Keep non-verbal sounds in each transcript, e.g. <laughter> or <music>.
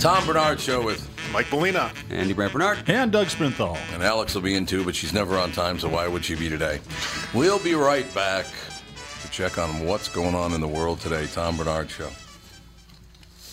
Tom Barnard Show with Mike Molina. Andy Brant Barnard. And Doug Sprinthal. And Alex will be in too, but she's never on time, so why would she be today? We'll be right back to check on what's going on in the world today. Tom Barnard Show.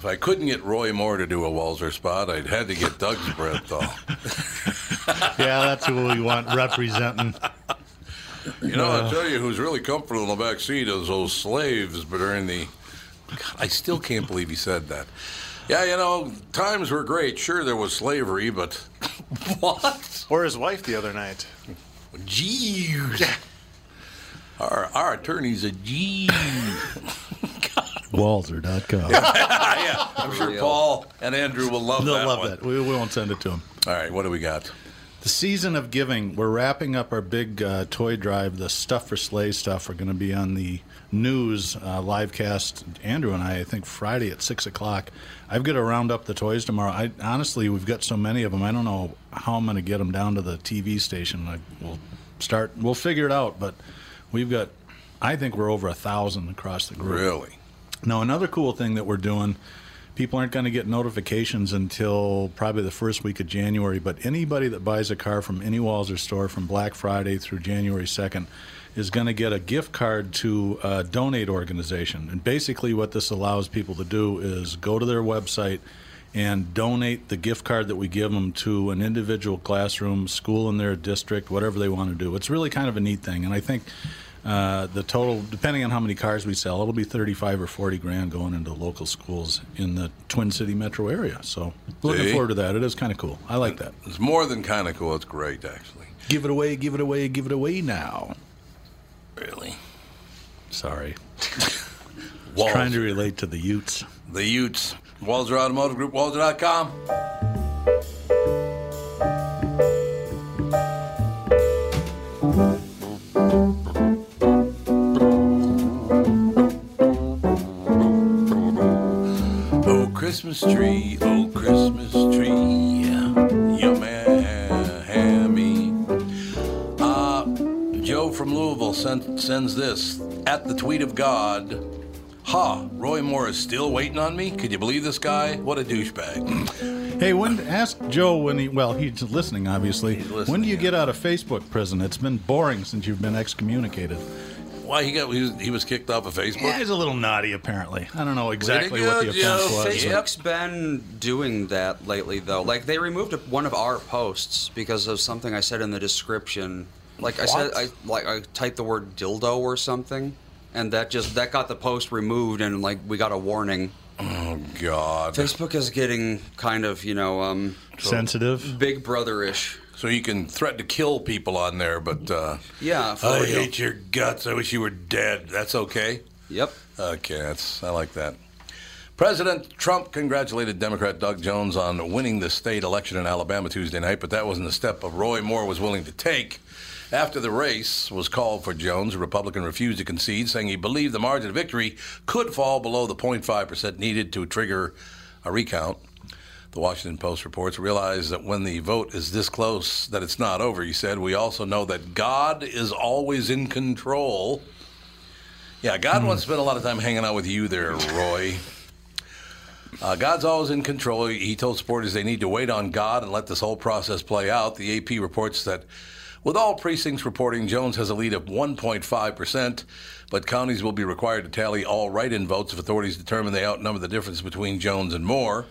if I couldn't get Roy Moore to do a Walser spot, I'd had to get Doug's breath, though. <laughs> Yeah, that's who we want representing. You know, I'll uh, tell you who's really comfortable in the back seat is those slaves but during the. God, I still can't believe he said that. Yeah, you know, times were great. Sure, there was slavery, but <laughs> what? Or his wife the other night. Jeez. Our, our attorney's a G. <laughs> Walser.com. <laughs> yeah, I'm sure Paul and Andrew will love They'll that love one. that. We, we won't send it to them. All right, what do we got? The season of giving. We're wrapping up our big uh, toy drive. The stuff for sleigh stuff are going to be on the news uh, live cast. Andrew and I, I think Friday at six o'clock. I've got to round up the toys tomorrow. I honestly, we've got so many of them. I don't know how I'm going to get them down to the TV station. I, we'll start. We'll figure it out. But we've got. I think we're over a thousand across the group. Really? Now, another cool thing that we're doing, people aren't going to get notifications until probably the first week of January, but anybody that buys a car from any Walser store from Black Friday through January 2nd is going to get a gift card to a donate organization. And basically, what this allows people to do is go to their website and donate the gift card that we give them to an individual classroom, school in their district, whatever they want to do. It's really kind of a neat thing. And I think uh, the total, depending on how many cars we sell, it'll be 35 or 40 grand going into local schools in the Twin City metro area. So looking See? forward to that. It is kind of cool. I like that. It's more than kind of cool. It's great, actually. Give it away, give it away, give it away now. Really. Sorry. <laughs> Walser. Trying to relate to the Utes. The Utes. Walser Automotive Group, Walser.com. Christmas tree, oh, Christmas tree, yeah, you mammy. Uh, Joe from Louisville sent, sends this at the tweet of God. Ha, Roy Moore is still waiting on me? Could you believe this guy? What a douchebag. Hey, when ask Joe when he well he's listening obviously. listening, when do you yeah. get out of Facebook prison? It's been boring since you've been excommunicated. Why he got he was, he was kicked off of Facebook? Yeah, he's a little naughty apparently. I don't know exactly what the go, Joe. offense was. but- Facebook's been doing that lately, though. Like they removed one of our posts because of something I said in the description. Like I said, I like I typed the word dildo or something, and that just that got the post removed, and like we got a warning. Oh God! Facebook is getting kind of you know um, sensitive. Big Brother-ish. So you can threaten to kill people on there, but uh, Yeah, for I real. hate your guts. I wish you were dead. That's okay. Yep. Okay, that's I like that. President Trump congratulated Democrat Doug Jones on winning the state election in Alabama Tuesday night, but that wasn't the step of Roy Moore was willing to take. After the race was called for Jones, a Republican refused to concede, saying he believed the margin of victory could fall below the 0.5% needed to trigger a recount. The Washington Post reports realize that when the vote is this close, that it's not over. He said, "We also know that God is always in control." Yeah, God wants to spend a lot of time hanging out with you there, Roy. Uh, God's always in control. He told supporters they need to wait on God and let this whole process play out. The AP reports that with all precincts reporting, Jones has a lead of 1.5%, but counties will be required to tally all write in votes if authorities determine they outnumber the difference between Jones and Moore.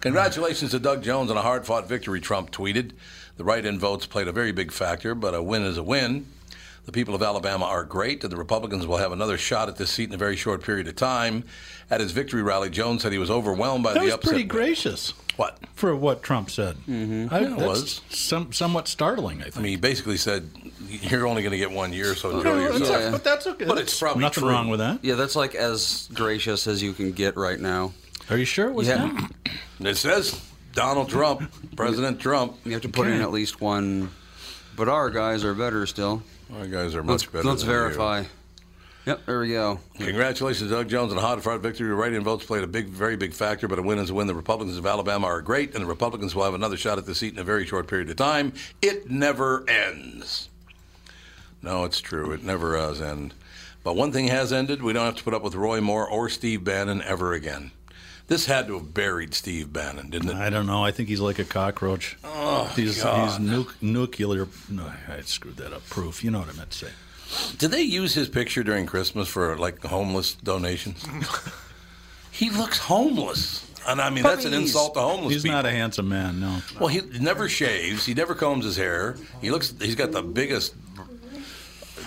Congratulations to Doug Jones on a hard fought victory, Trump tweeted. The write in votes played a very big factor, but a win is a win. The people of Alabama are great, and the Republicans will have another shot at this seat in a very short period of time. At his victory rally, Jones said he was overwhelmed by That the was upset. pretty gracious What? for what Trump said. Mm-hmm. I, Yeah, it was. Some, somewhat startling, I think. I mean, he basically said, "You're only going to get one year, so enjoy That's yourself." okay, But that's okay. But it's probably nothing true. wrong with that. Yeah, that's like as gracious as you can get right now. Are you sure it was Yeah. him? <clears throat> It says Donald Trump, <laughs> President Trump. You have to put in at least one. But our guys are better still. Our guys are Let's, much better. let's than you. verify. Yep, there we go. Congratulations, Doug Jones, on a hard fought victory. Write-in votes played a big, very big factor, but a win is a win. The Republicans of Alabama are great, and the Republicans will have another shot at the seat in a very short period of time. It never ends. No, it's true. It never does end. But one thing has ended. We don't have to put up with Roy Moore or Steve Bannon ever again. This had to have buried Steve Bannon, didn't it? I don't know. I think he's like a cockroach. Oh, he's God. he's nu- nuclear. No, I screwed that up. Proof. You know what I meant to say. Did they use his picture during Christmas for like homeless donations? <laughs> he looks homeless. And I mean, that's an insult to homeless people. He's people. not a handsome man. No. Well, he never shaves. He never combs his hair. He looks. He's got the biggest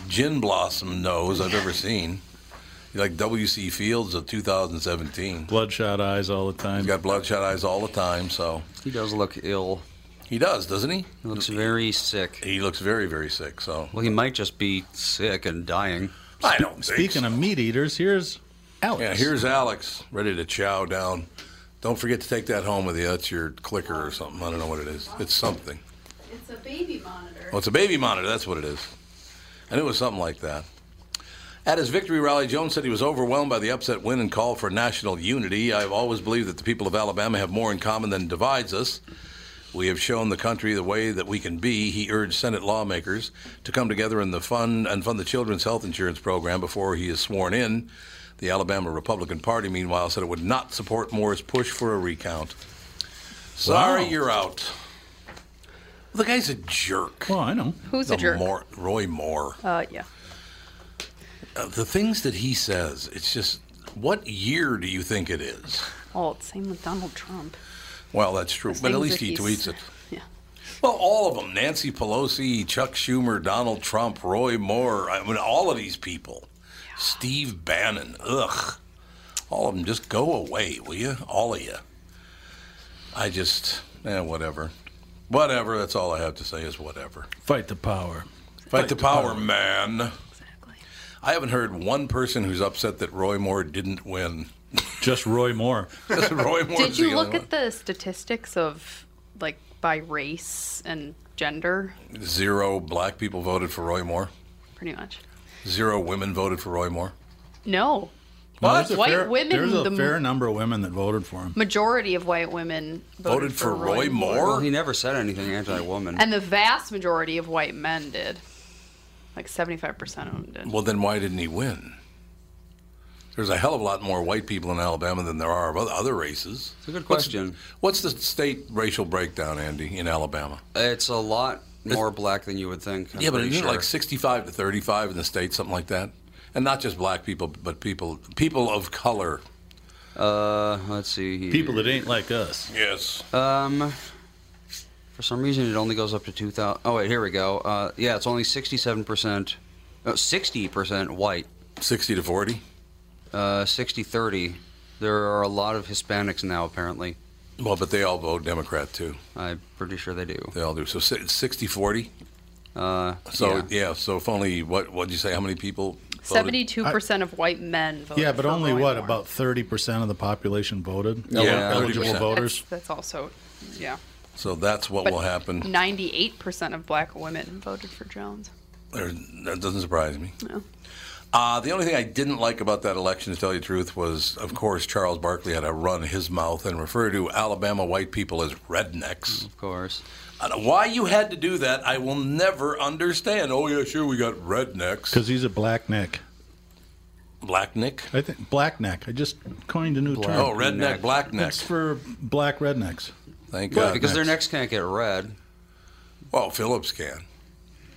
gin blossom nose I've ever seen. He's like W.C. Fields of 2017. Bloodshot eyes all the time. He's got bloodshot eyes all the time. So He does look ill. he does, doesn't he? He looks very sick. He looks very, very sick. So Well, he might just be sick and dying. I don't. think Speaking so. of meat eaters, here's Alex. yeah, here's Alex ready to chow down. Don't forget to take that home with you. That's your clicker or something. I don't know what it is. It's something. It's a baby monitor. Oh, it's a baby monitor. That's what it is. And it was something like that. At his victory rally, Jones said he was overwhelmed by the upset win and called for national unity. I've always believed that the people of Alabama have more in common than divides us. We have shown the country the way that we can be. He urged Senate lawmakers to come together in the fund and fund the children's health insurance program before he is sworn in. The Alabama Republican Party, meanwhile, said it would not support Moore's push for a recount. Sorry, Wow. you're out. The guy's a jerk. Well, I know. Who's The a jerk? Moore, Roy Moore. Uh, yeah. Uh, the things that he says, it's just, what year do you think it is? Well, it's same with Donald Trump. Well, that's true, The but at least he tweets it. <laughs> Yeah. Well, all of them Nancy Pelosi, Chuck Schumer, Donald Trump, Roy Moore. I mean, all of these people. Steve Bannon. Ugh. All of them. Just go away, will you? All of you. I just, eh, whatever. Whatever. That's all I have to say is whatever. Fight the power. Fight the power, man. Exactly. I haven't heard one person who's upset that Roy Moore didn't win. <laughs> Just Roy Moore. <laughs> Roy Moore's Did you only look one. at the statistics of like by race and gender? Zero black people voted for Roy Moore. Pretty much. Zero women voted for Roy Moore. No. Well, White fair, women, There's a the fair number of women that voted for him. Majority of white women voted, Voted for Roy Moore? Well, he never said anything anti-woman. And the vast majority of white men did. Like 75% of them did. Well, then why didn't he win? There's a hell of a lot more white people in Alabama than there are of other- other races. It's a good question. What's, the state racial breakdown, Andy, in Alabama? It's a lot more black than you would think. I'm yeah, but pretty isn't it sure. like 65 to 35 in the state, something like that? And not just black people, but people people of color. Uh, let's see. Here. People that ain't like us. Yes. Um, for some reason, it only goes up to 2,000. Oh, wait, here we go. Uh, yeah, it's only 67%, uh, 60% white, 60 to 40. uh, 60 30. There are a lot of Hispanics now, apparently. Well, but they all vote Democrat, too. I'm pretty sure they do. They all do. So 60 40. Uh, So, yeah. yeah. so if only, what what'd you say? How many people? voted? 72% of white men voted Yeah, but only what? Moore. About 30% of the population voted? Yeah, eligible 30%. voters? That's, that's also, yeah. So that's what But will happen. 98% of black women voted for Jones. There, that doesn't surprise me. No. Uh, the only thing I didn't like about that election, to tell you the truth, was, of course, Charles Barkley had to run his mouth and refer to Alabama white people as rednecks. Of course. I don't know why you had to do that, I will never understand. Oh, yeah, sure, we got rednecks. Because he's a black neck. Black neck? I think black neck. I just coined a new term. Oh, redneck, neck. black neck. It's for black rednecks. Thank Well, God. because their necks can't get red. Well, Phillips can.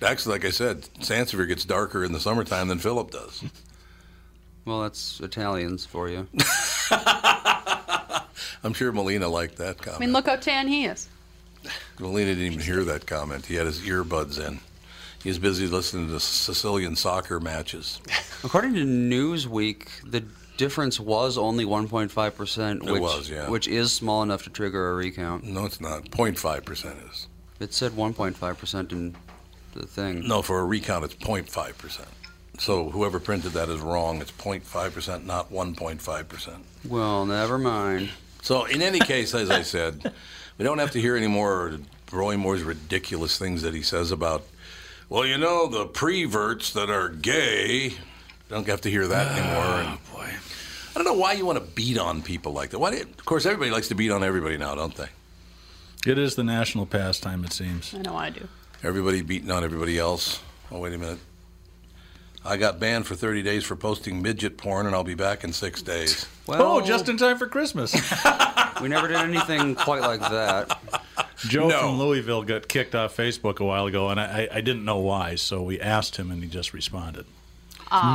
Actually, like I said, Sansevier gets darker in the summertime than Philip does. Well, that's Italians for you. <laughs> I'm sure Molina liked that comment. I mean, look how tan he is. Molina didn't even hear that comment. He had his earbuds in. He's busy listening to Sicilian soccer matches. According to Newsweek, the difference was only 1.5%, which, was, yeah. which is small enough to trigger a recount. No, it's not. 0.5% is. It said 1.5% in the thing. No, for a recount, it's 0.5%. So whoever printed that is wrong. It's 0.5%, not 1.5%. Well, never mind. So in any case, as I said, we don't have to hear any more Roy Moore's ridiculous things that he says about, well, you know, the preverts that are gay. Don't have to hear that ah, anymore. And boy. I don't know why you want to beat on people like that. Why? Do you, of course, everybody likes to beat on everybody now, don't they? It is the national pastime, it seems. I know I do. Everybody beating on everybody else. Oh, wait a minute. I got banned for 30 days for posting midget porn, and I'll be back in six days. Oh, well, oh, just in time for Christmas. <laughs> we never did anything quite like that. Joe No. from Louisville got kicked off Facebook a while ago, and I, I didn't know why, so we asked him, and he just responded.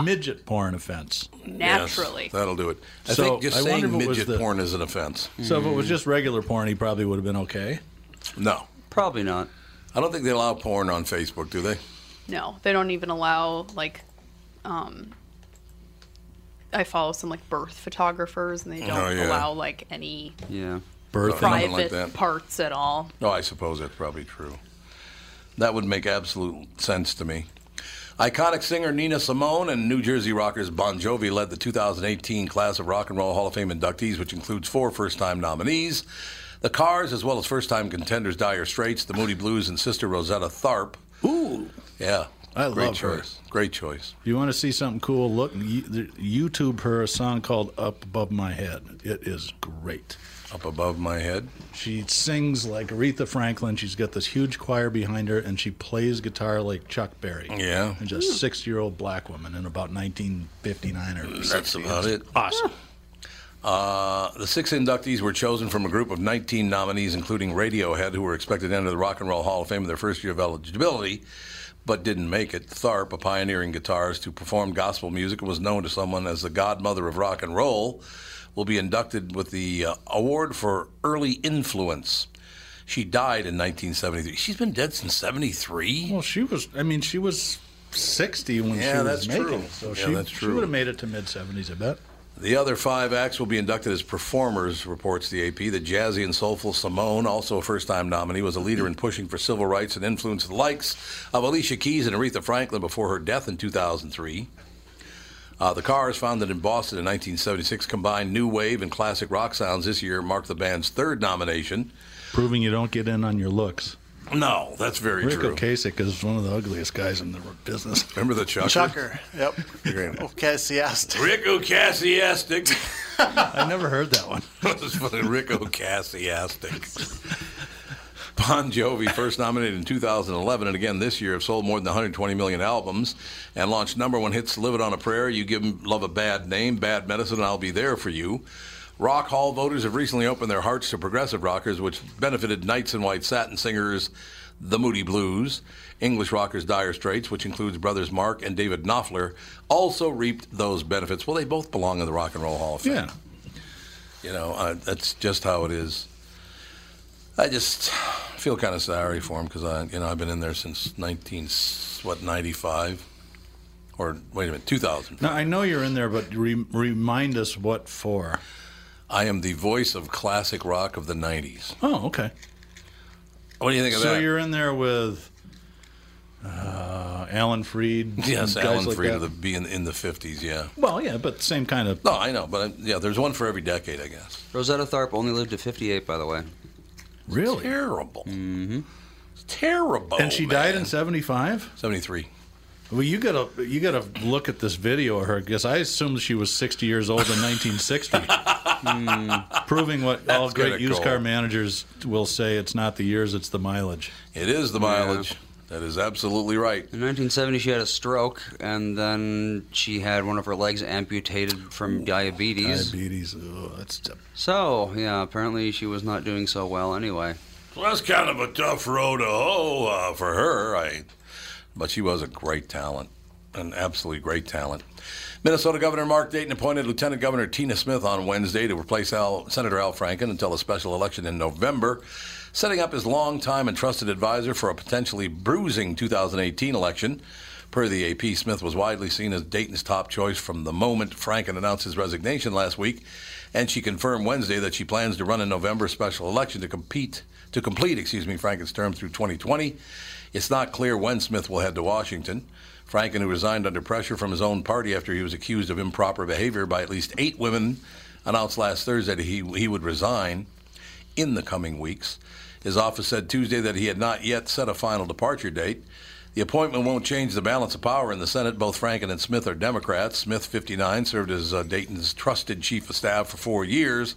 Midget porn offense. Naturally. Yes, that'll do it. I So, think just I wonder saying if midget the- porn is an offense. So if it was just regular porn, he probably would have been okay. No. Probably not. I don't think they allow porn on Facebook, do they? No, they don't even allow like um I follow some like birth photographers and they don't Oh, yeah. allow like any Yeah. Birth. Private like that. parts at all. No, I suppose that's probably true. That would make absolute sense to me. Iconic singer Nina Simone and New Jersey rockers Bon Jovi led the 2018 class of Rock and Roll Hall of Fame inductees, which includes four first time nominees. The Cars, as well as first time contenders Dire Straits, the Moody Blues, and sister Rosetta Tharpe. Ooh. Yeah. I Great love her. choice. Great choice. You want to see something cool? Look, YouTube her a song called "Up Above My Head." It is great. Up above my head. She sings like Aretha Franklin. She's got this huge choir behind her, and she plays guitar like Chuck Berry. Yeah. And just six-year-old black woman in about 1959 or That's 60. about it. Awesome. Uh, the six inductees were chosen from a group of 19 nominees, including Radiohead, who were expected to enter the Rock and Roll Hall of Fame in their first year of eligibility, but didn't make it. Tharpe, a pioneering guitarist who performed gospel music and was known to someone as the godmother of rock and roll, will be inducted with the uh, Award for Early Influence. She died in 1973. She's been dead since 73? Well, she was. I mean, she was 60 when Yeah, she was that's making true. it. So Yeah, she, that's she would have made it to mid 70s, I bet. The other five acts will be inducted as performers, reports the AP. The jazzy and soulful Simone, also a first time nominee, was a leader in pushing for civil rights and influenced the likes of Alicia Keys and Aretha Franklin before her death in 2003. Uh, the Cars, founded in Boston in 1976, combined new wave and classic rock sounds. This year marked the band's third nomination. Proving you don't get in on your looks. No, that's very Rick true. Ric Ocasek is one of the ugliest guys in the business. Remember the Chucker? Chucker. Yep. Great. Okay, so yes. Ric Ocasek. I never heard that one. <laughs> That's funny. Ric Ocasek. Bon Jovi, first nominated in 2011 and again this year, have sold more than 120 million albums and launched number one hits Livin' on a Prayer, You Give Love a Bad Name, Bad Medicine, and I'll Be There for You. Rock Hall voters have recently opened their hearts to progressive rockers, which benefited Nights in White Satin singers The Moody Blues. English rockers Dire Straits, which includes brothers Mark and David Knopfler, also reaped those benefits. Well, they both belong in the Rock and Roll Hall of Fame. Yeah. You know, uh, that's just how it is. I just feel kind of sorry for him because I, you know, I've been in there since 19 what 95 or wait a minute 2000. Now, I know you're in there, but re- remind us what for. I am the voice of classic rock of the 90s. Oh, okay. What do you think of So that? So you're in there with uh, Alan Freed. yes, Alan like Freed that? of the be in, in the 50s. Yeah. Well, yeah, but same kind of. No, I know, but I, yeah, there's one for every decade, I guess. Rosetta Tharpe only lived to 58, by the way. Really? Terrible. Mm-hmm. Terrible. And she died in man. 75? 73. Well, you gotta you gotta look at this video of her because I assumed she was 60 years old in 1960, <laughs> proving what all great used car managers will say: it's not the years, it's the mileage. It is the mileage. That is absolutely right. In 1970, she had a stroke, and then she had one of her legs amputated from diabetes. Diabetes, ugh, that's So, yeah, apparently she was not doing so well anyway. Well, that's kind of a tough road to hoe uh, for her. I, but she was a great talent, an absolutely great talent. Minnesota Governor Mark Dayton appointed Lieutenant Governor Tina Smith on Wednesday to replace Al, Senator Al Franken until a special election in November, setting up his longtime and trusted advisor for a potentially bruising 2018 election. Per the AP, Smith was widely seen as Dayton's top choice from the moment Franken announced his resignation last week, and she confirmed Wednesday that she plans to run a November special election to compete to complete, excuse me, Franken's term through 2020. It's not clear when Smith will head to Washington. Franken, who resigned under pressure from his own party after he was accused of improper behavior by at least eight women, announced last Thursday that he, he would resign in the coming weeks. His office said Tuesday that he had not yet set a final departure date. The appointment won't change the balance of power in the Senate. Both Franken and Smith are Democrats. Smith, 59, served as uh, Dayton's trusted chief of staff for four years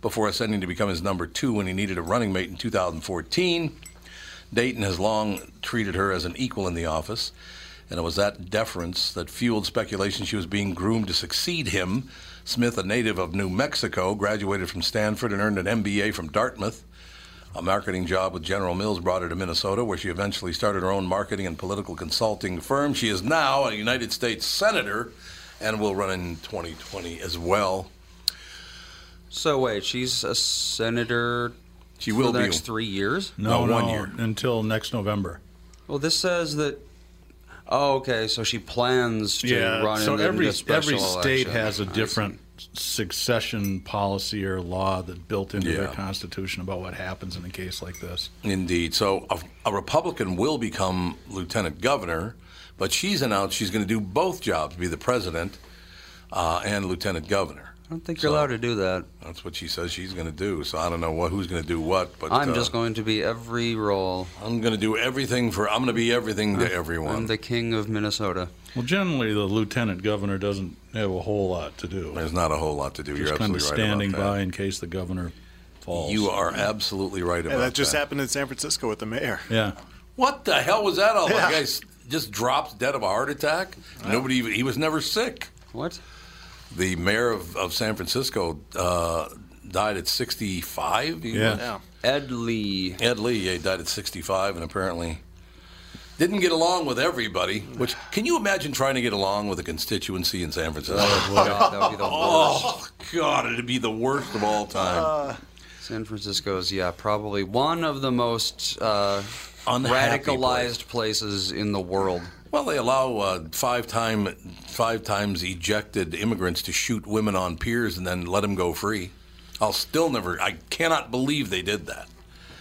before ascending to become his number two when he needed a running mate in 2014. Dayton has long treated her as an equal in the office, and it was that deference that fueled speculation she was being groomed to succeed him. Smith, a native of New Mexico, graduated from Stanford and earned an MBA from Dartmouth. A marketing job with General Mills brought her to Minnesota, where she eventually started her own marketing and political consulting firm. She is now a United States Senator and will run in 2020 as well. So, wait, she's a senator She for will the be. next three years? no, No, one year. until next November. Well, this says that. Oh, okay, so she plans to run so in every the special every state election. has a different succession policy or law that built into their constitution about what happens in a case like this. Indeed. So a, a Republican will become lieutenant governor, but she's announced she's going to do both jobs, be the president uh, and lieutenant governor. I don't think so, you're allowed to do that. That's what she says she's going to do. So I don't know what who's going to do what, but I'm uh, just going to be every role. I'm going to do everything for. I'm going to be everything to everyone. I'm the king of Minnesota. Well, generally, the lieutenant governor doesn't have a whole lot to do. There's not a whole lot to do. Just You're kind absolutely of standing about by in case the governor falls. You are absolutely right about Yeah, that just that. happened in San Francisco with the mayor. Yeah. What the hell was that all about? Yeah. The guy just dropped dead of a heart attack. Nobody. Even, he was never sick. What? The mayor of, of San Francisco uh, died at 65. Yeah. Yeah. Ed Lee. Ed Lee yeah, died at 65 and apparently didn't get along with everybody. Which can you imagine trying to get along with a constituency in San Francisco? God, that would be the <laughs> worst. oh God, it'd be the worst of all time. San Francisco is, yeah, probably one of the most uh, Unhappy radicalized places in the world. Well, they allow uh, five time five times ejected immigrants to shoot women on piers and then let them go free. I'll still never. I cannot believe they did that.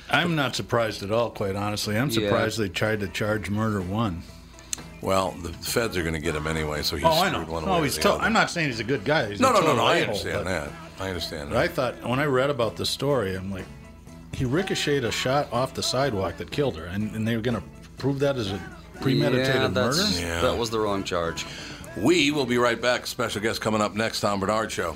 I'm not surprised at all, quite honestly. I'm Yeah. surprised they tried to charge murder one. Well, the feds are going to get him anyway, so he's oh, I know. screwed one way Oh, or he's the to- other. I'm not saying he's a good guy. He's No, a no, no, total no. I a-hole, understand but- that. I understand But I thought when I read about the story, I'm like, he ricocheted a shot off the sidewalk that killed her, and, and they were going to prove that as a premeditated yeah, murder. Yeah. That was the wrong charge. We will be right back. Special guest coming up next. Tom Barnard Show.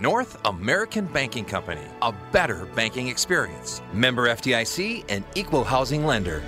North American Banking Company, a better banking experience. Member FDIC and equal housing lender.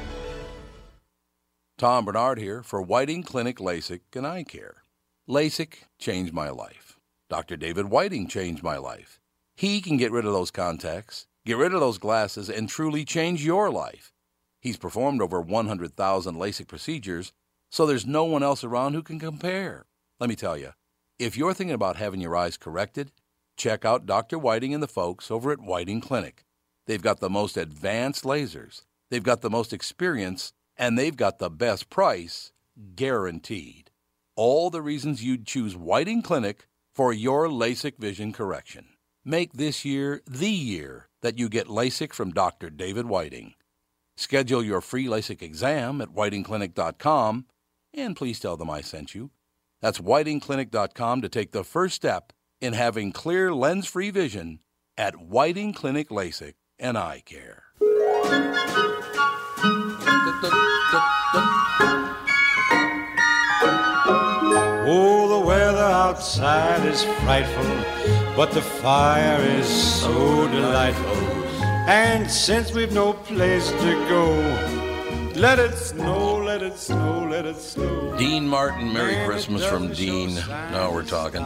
Tom Barnard here for Whiting Clinic LASIK and Eye Care. LASIK changed my life. Dr. David Whiting changed my life. He can get rid of those contacts, get rid of those glasses, and truly change your life. He's performed over 100,000 LASIK procedures, so there's no one else around who can compare. Let me tell you, if you're thinking about having your eyes corrected, check out Dr. Whiting and the folks over at Whiting Clinic. They've got the most advanced lasers, they've got the most experience, and they've got the best price guaranteed. All the reasons you'd choose Whiting Clinic for your LASIK vision correction. Make this year the year that you get LASIK from Dr. David Whiting. Schedule your free LASIK exam at whitingclinic.com and please tell them I sent you. That's whitingclinic.com to take the first step in having clear lens free vision at Whiting Clinic LASIK and Eye Care. Oh, the weather outside is frightful, but the fire is so delightful. And since we've no place to go, let it snow, let it snow, let it snow. Dean Martin, Merry Christmas from Dean. Now we're talking.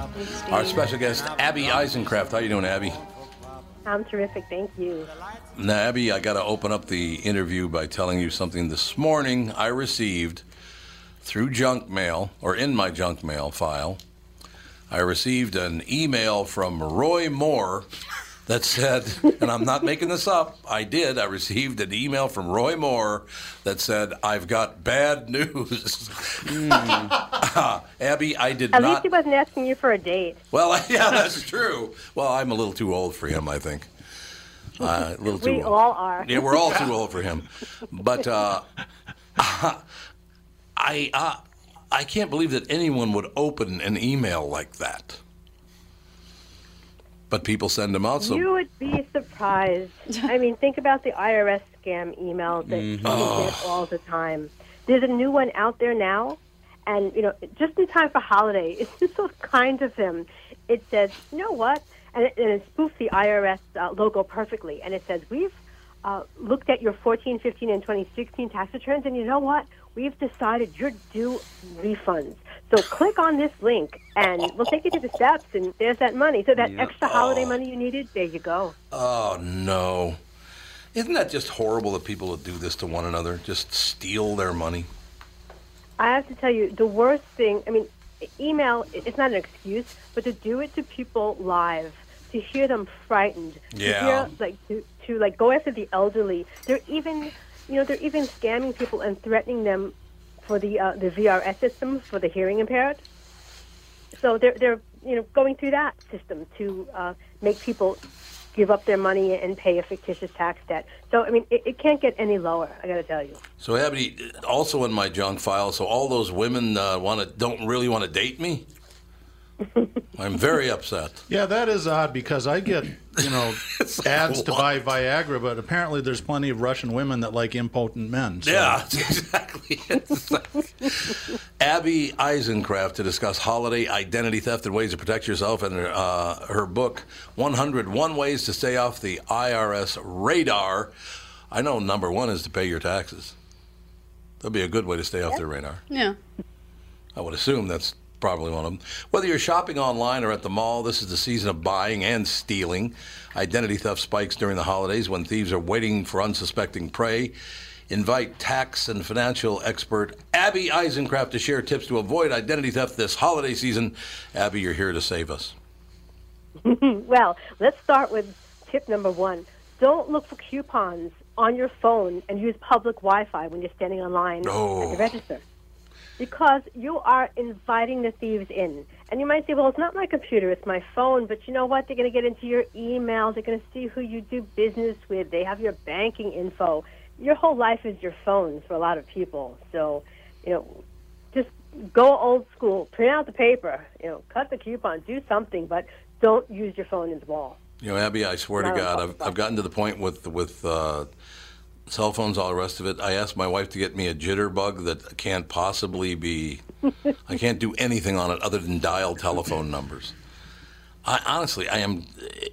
Our special guest, Abby Eisenkraft. How you doing, Abby? I'm terrific, thank you. Now, Abby, I got to open up the interview by telling you something. This morning, I received through junk mail, or in my junk mail file, I received an email from Roy Moore <laughs> that said, <laughs> and I'm not making this up, I did. I received an email from Roy Moore that said, I've got bad <laughs> news. <laughs> Abby, I did At not. least he wasn't asking you for a date. Well, yeah, that's true. Well, I'm a little too old for him, I think. Uh, a little too We old. all are. Yeah, we're all too old for him. But uh, I, uh, I can't believe that anyone would open an email like that. But people send them out, so You would be surprised. I mean, think about the IRS scam emails that Mm-hmm. you get all the time. There's a new one out there now, and you know, just in time for holiday. <laughs> It's just so kind of him. It says, you know what? And it, and it spoofs the IRS uh, logo perfectly, and it says, we've uh, looked at your 14, 15, and 2016 tax returns, and you know what? We've decided you're due refunds. So click on this link, and we'll take you to the steps, and there's that money. So that Yeah. extra holiday oh. money you needed, there you go. oh no. Isn't that just horrible that people would do this to one another? Just steal their money? I have to tell you, the worst thing, I mean, email, it's not an excuse, but to do it to people live, to hear them frightened, to Yeah. hear, like, to, to, like, go after the elderly. They're even, you know, they're even scamming people and threatening them for the, uh, the VRS system for the hearing impaired. So they're, they're, you know, going through that system to uh, make people give up their money and pay a fictitious tax debt. So, I mean, it, it can't get any lower, I got to tell you. So, Abby, also in my junk file, so all those women uh, want to don't really want to date me? <laughs> I'm very upset. Yeah, that is odd because I get, you know, <laughs> ads to buy Viagra, but apparently there's plenty of Russian women that like impotent men. So. Yeah, <laughs> exactly it. Abby Eisenkraft to discuss holiday identity theft and ways to protect yourself, and uh, her book, 101 Ways to Stay Off the IRS Radar. I know number one is to pay your taxes. That'd be a good way to stay off their radar. Yeah. I would assume that's probably one of them. Whether you're shopping online or at the mall, this is the season of buying and stealing. Identity theft spikes during the holidays when thieves are waiting for unsuspecting prey. Invite tax and financial expert Abby Eisenkraft to share tips to avoid identity theft this holiday season. Abby, you're here to save us. <laughs> Well, let's start with tip number one. Don't look for coupons on your phone and use public Wi Fi when you're standing online Oh. at the oh. register. Because you are inviting the thieves in. And you might say, well, it's not my computer, it's my phone. But you know what? They're going to get into your email. They're going to see who you do business with. They have your banking info. Your whole life is your phone for a lot of people. So, you know, just go old school. Print out the paper. You know, cut the coupon. Do something, but don't use your phone as well. You know, Abby, I swear to God, I've, I've gotten to the point with with uh, cell phones, all the rest of it. I asked my wife to get me a jitterbug that can't possibly be. I can't do anything on it other than dial telephone numbers. I honestly, I am.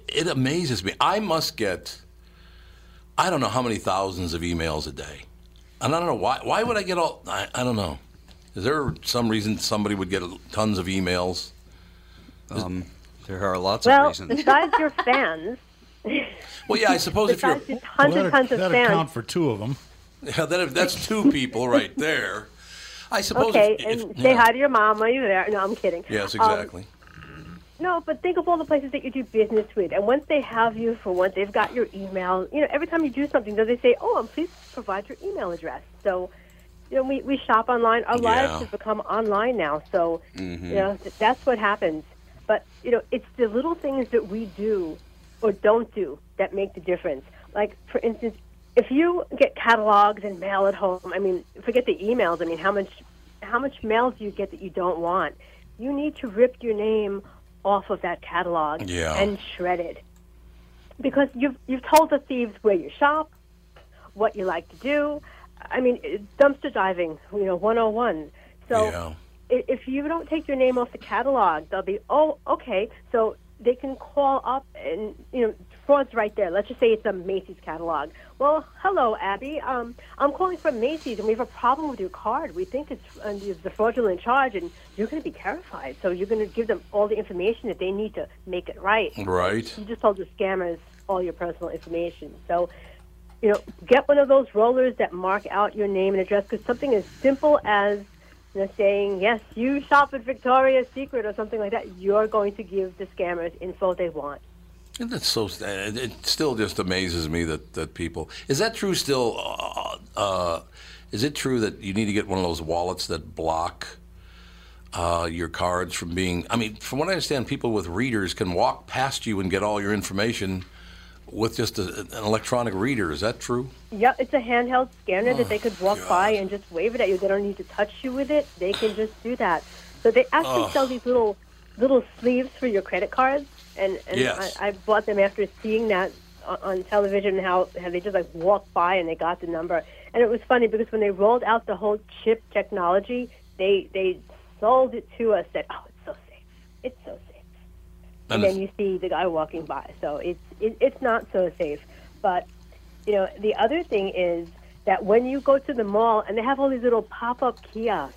It amazes me. I must get. I don't know how many thousands of emails a day, and I don't know why. Why would I get all? I, I don't know. Is there some reason somebody would get tons of emails? Um, there are lots Well, of reasons. besides your fans, Well, yeah, I suppose if you're. besides your tons Well, and tons of that'd fans. count for two of them. Yeah, that, if that's two people right there. I suppose. Okay, if, and if- say yeah. hi to your mom while you're there. No, I'm kidding. Yes, Um, exactly. no, but think of all the places that you do business with, and once they have you for once, they've got your email. You know, every time you do something, though, they say, "Oh, and please provide your email address." So, you know, we, we shop online. Our Yeah. lives have become online now. So, you know, th- that's what happens. But you know, it's the little things that we do or don't do that make the difference. Like for instance, if you get catalogs and mail at home, I mean, forget the emails. I mean, how much how much mail do you get that you don't want? You need to rip your name off of that catalog Yeah. and shred it because you've you've told the thieves where you shop, what you like to do. I mean, dumpster diving, you know, 101. So Yeah. if you don't take your name off the catalog, they'll be, oh, okay. So they can call up and, you know, fraud's right there. Let's just say it's a Macy's catalog. Well, hello, Abby. Um, I'm calling from Macy's, and we have a problem with your card. We think it's uh, the fraudulent charge, and you're going to be terrified. So you're going to give them all the information that they need to make it right. Right. You just told the scammers all your personal information. So, you know, get one of those rollers that mark out your name and address because something as simple as saying, yes, you shop at Victoria's Secret or something like that, you're going to give the scammers info they want. And that's so. It it still just amazes me that, that people. Is that true? Still, uh, uh, is it true that you need to get one of those wallets that block uh, your cards from being? I mean, from what I understand, people with readers can walk past you and get all your information with just a, an electronic reader. Is that true? Yep, it's a handheld scanner that they could oh, walk by and just wave it at you. They don't need to touch you with it. They can just do that. So they actually Oh. sell these little little sleeves for your credit cards, and and Yes. I, I bought them after seeing that on, on television how how they just like walked by and they got the number. And it was funny because when they rolled out the whole chip technology, they they sold it to us that oh it's so safe, it's so safe and then you see the guy walking by. So it's it, it's not so safe. But you know, the other thing is that when you go to the mall and they have all these little pop-up kiosks,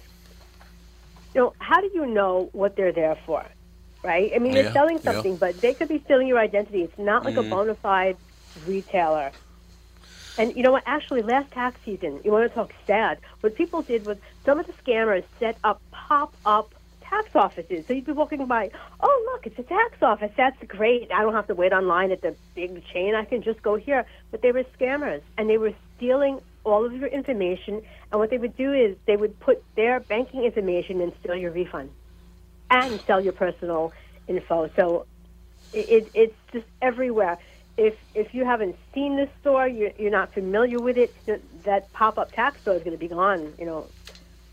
you know, how do you know what they're there for? Right? I mean, Yeah, they're selling yeah. something, but they could be stealing your identity. It's not like Mhm. a bona fide retailer. And you know what? Actually, last tax season, you want to talk sad. What people did was some of the scammers set up pop-up tax offices. So you'd be walking by, oh look, it's a tax office. That's great. I don't have to wait online at the big chain. I can just go here. But they were scammers, and they were stealing all of your information. And what they would do is they would put their banking information and steal your refund, and sell your personal info. So it, it, it's just everywhere. If if you haven't seen this store, you're, you're not familiar with it. th- That pop up tax store is going to be gone. You know,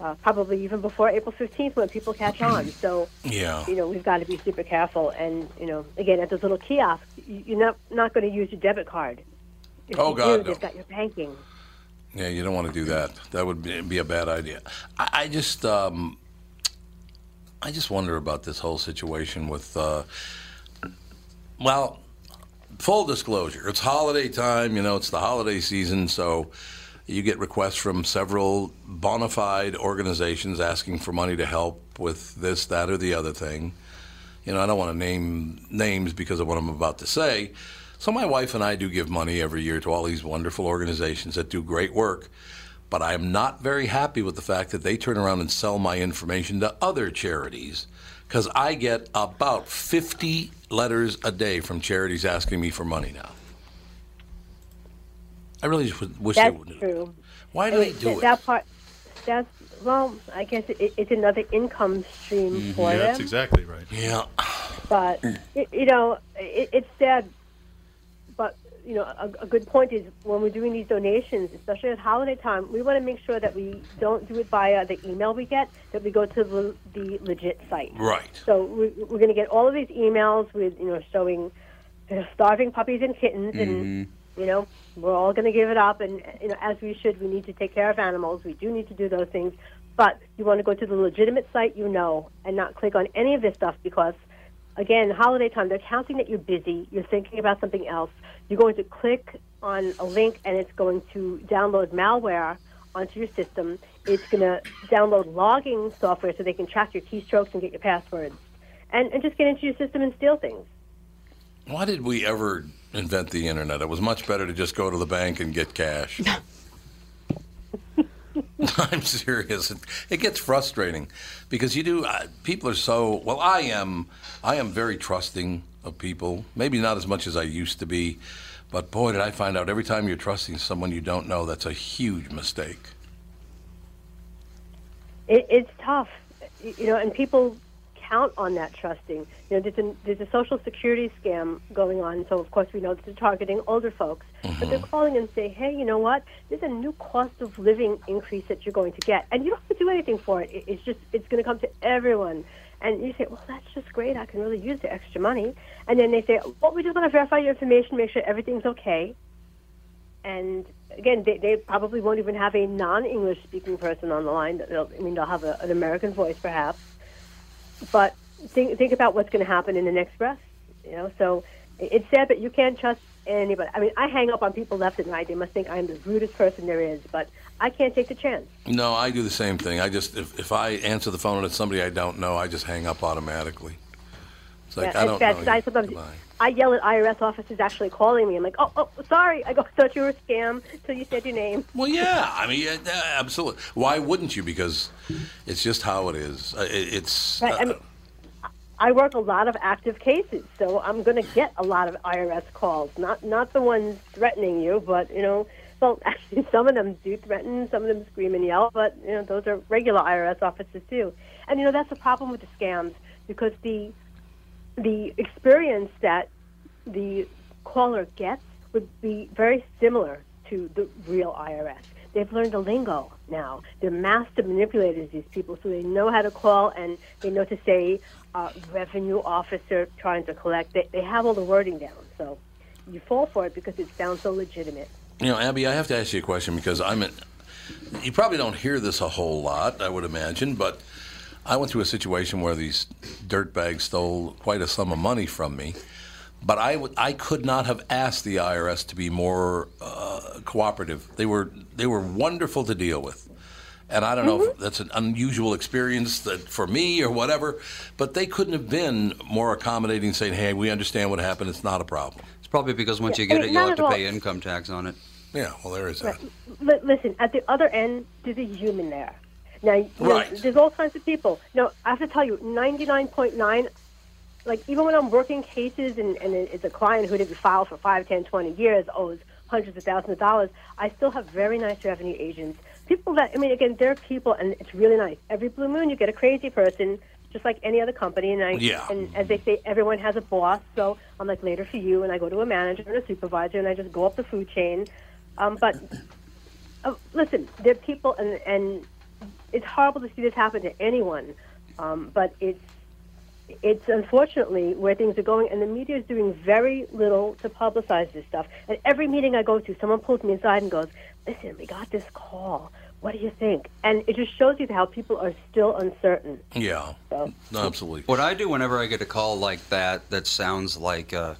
uh, probably even before April 15th when people catch on. So Yeah. you know we've got to be super careful. And you know, again, at those little kiosks, you- you're not not going to use your debit card. If Oh, God, do, no. they've got your banking. Yeah, you don't want to do that. That would be, be a bad idea. I, I just, um, I just wonder about this whole situation with, uh, well, full disclosure, it's holiday time. You know, it's the holiday season, so you get requests from several bona fide organizations asking for money to help with this, that, or the other thing. You know, I don't want to name names because of what I'm about to say. So my wife and I do give money every year to all these wonderful organizations that do great work. But I'm not very happy with the fact that they turn around and sell my information to other charities because I get about 50 letters a day from charities asking me for money now. I really just would- wish they That's would. true. Why do I they do th- it? That part. That's well. I guess it, it's another income stream mm-hmm. for Yeah, them. that's exactly right. Yeah. But it, you know, it, it's sad. But you know, a, a good point is when we're doing these donations, especially at holiday time, we want to make sure that we don't do it via the email we get. That we go to the, the legit site. Right. So we, we're going to get all of these emails with you know showing you know, starving puppies and kittens, and mm-hmm. You know we're all going to give it up, and you know as we should. We need to take care of animals. We do need to do those things, but you want to go to the legitimate site you know, and not click on any of this stuff because, again, holiday time they're counting that you're busy. You're thinking about something else. You're going to click on a link, and it's going to download malware onto your system. It's going to download logging software so they can track your keystrokes and get your passwords, and, and just get into your system and steal things. Why did we ever invent the internet? It was much better to just go to the bank and get cash. <laughs> <laughs> I'm serious. It, it gets frustrating because you do. Uh, people are so well. I am. I am very trusting of people. Maybe not as much as I used to be, but boy, did I find out every time you're trusting someone you don't know, that's a huge mistake. It, it's tough, you know, and people count on that trusting. You know, there's a, there's a social security scam going on, so of course we know they're targeting older folks. But they're mm-hmm. calling and say, hey, you know what? There's a new cost of living increase that you're going to get, and you don't have to do anything for it. It- It's just it's going to come to everyone. And you say, well, that's just great. I can really use the extra money. And then they say, well, we just want to verify your information, make sure everything's okay. And again, they, they probably won't even have a non-English speaking person on the line. They'll, I mean, they'll have a, an American voice, perhaps. But think think about what's going to happen in the next breath. You know, so it's sad that you can't trust anybody. I mean, I hang up on people left and right. They must think I'm the rudest person there is, but I can't take the chance. No, I do the same thing. I just if, if I answer the phone and it's somebody I don't know, I just hang up automatically. It's like yeah, I don't know. I sometimes. I yell at IRS offices actually calling me. I'm like, oh, oh, sorry. I go, <laughs> thought you were a scam until you said your name. Well, yeah. I mean, yeah, absolutely. Why wouldn't you? Because it's just how it is. Uh, it's. Right, I uh, mean, I work a lot of active cases, so I'm going to get a lot of IRS calls. Not not the ones threatening you, but you know, well, <laughs> actually, some of them do threaten, some of them scream and yell, but you know, those are regular IRS officers too. And you know, that's the problem with the scams because the the experience that the caller gets would be very similar to the real IRS. They've learned the lingo now. They're master manipulators, these people, so they know how to call and they know to say uh, revenue officer trying to collect. They, they have all the wording down. So you fall for it because it sounds so legitimate. You know, Abby, I have to ask you a question because I'm. In, you probably don't hear this a whole lot, I would imagine, but I went through a situation where these dirtbags stole quite a sum of money from me. But I, w- I could not have asked the IRS to be more uh, cooperative. They were they were wonderful to deal with, and I don't know if that's an unusual experience that for me or whatever. But they couldn't have been more accommodating, saying, "Hey, we understand what happened. It's not a problem." It's probably because once Yeah, you get it, you'll have to all. pay income tax on it. Yeah, well, there is that. Li- listen, at the other end, there's a human there. Now, you know, there's all kinds of people. Now, I have to tell you, 99.9, like, even when I'm working cases and, and it's a client who didn't file for 5, 10, 20 years, owes hundreds of thousands of dollars, I still have very nice revenue agents. People that, I mean, again, they're people, and it's really nice. Every blue moon, you get a crazy person, just like any other company. And I, Yeah. and as they say, everyone has a boss. So I'm like, later for you, and I go to a manager and a supervisor, and I just go up the food chain. Um, but uh, listen, they're people, and and it's horrible to see this happen to anyone. Um, but it's it's unfortunately where things are going, and the media is doing very little to publicize this stuff. At every meeting I go to, someone pulls me aside and goes, "Listen, we got this call. What do you think?" And it just shows you how people are still uncertain. Yeah, So absolutely. What I do whenever I get a call like that, that sounds like, uh,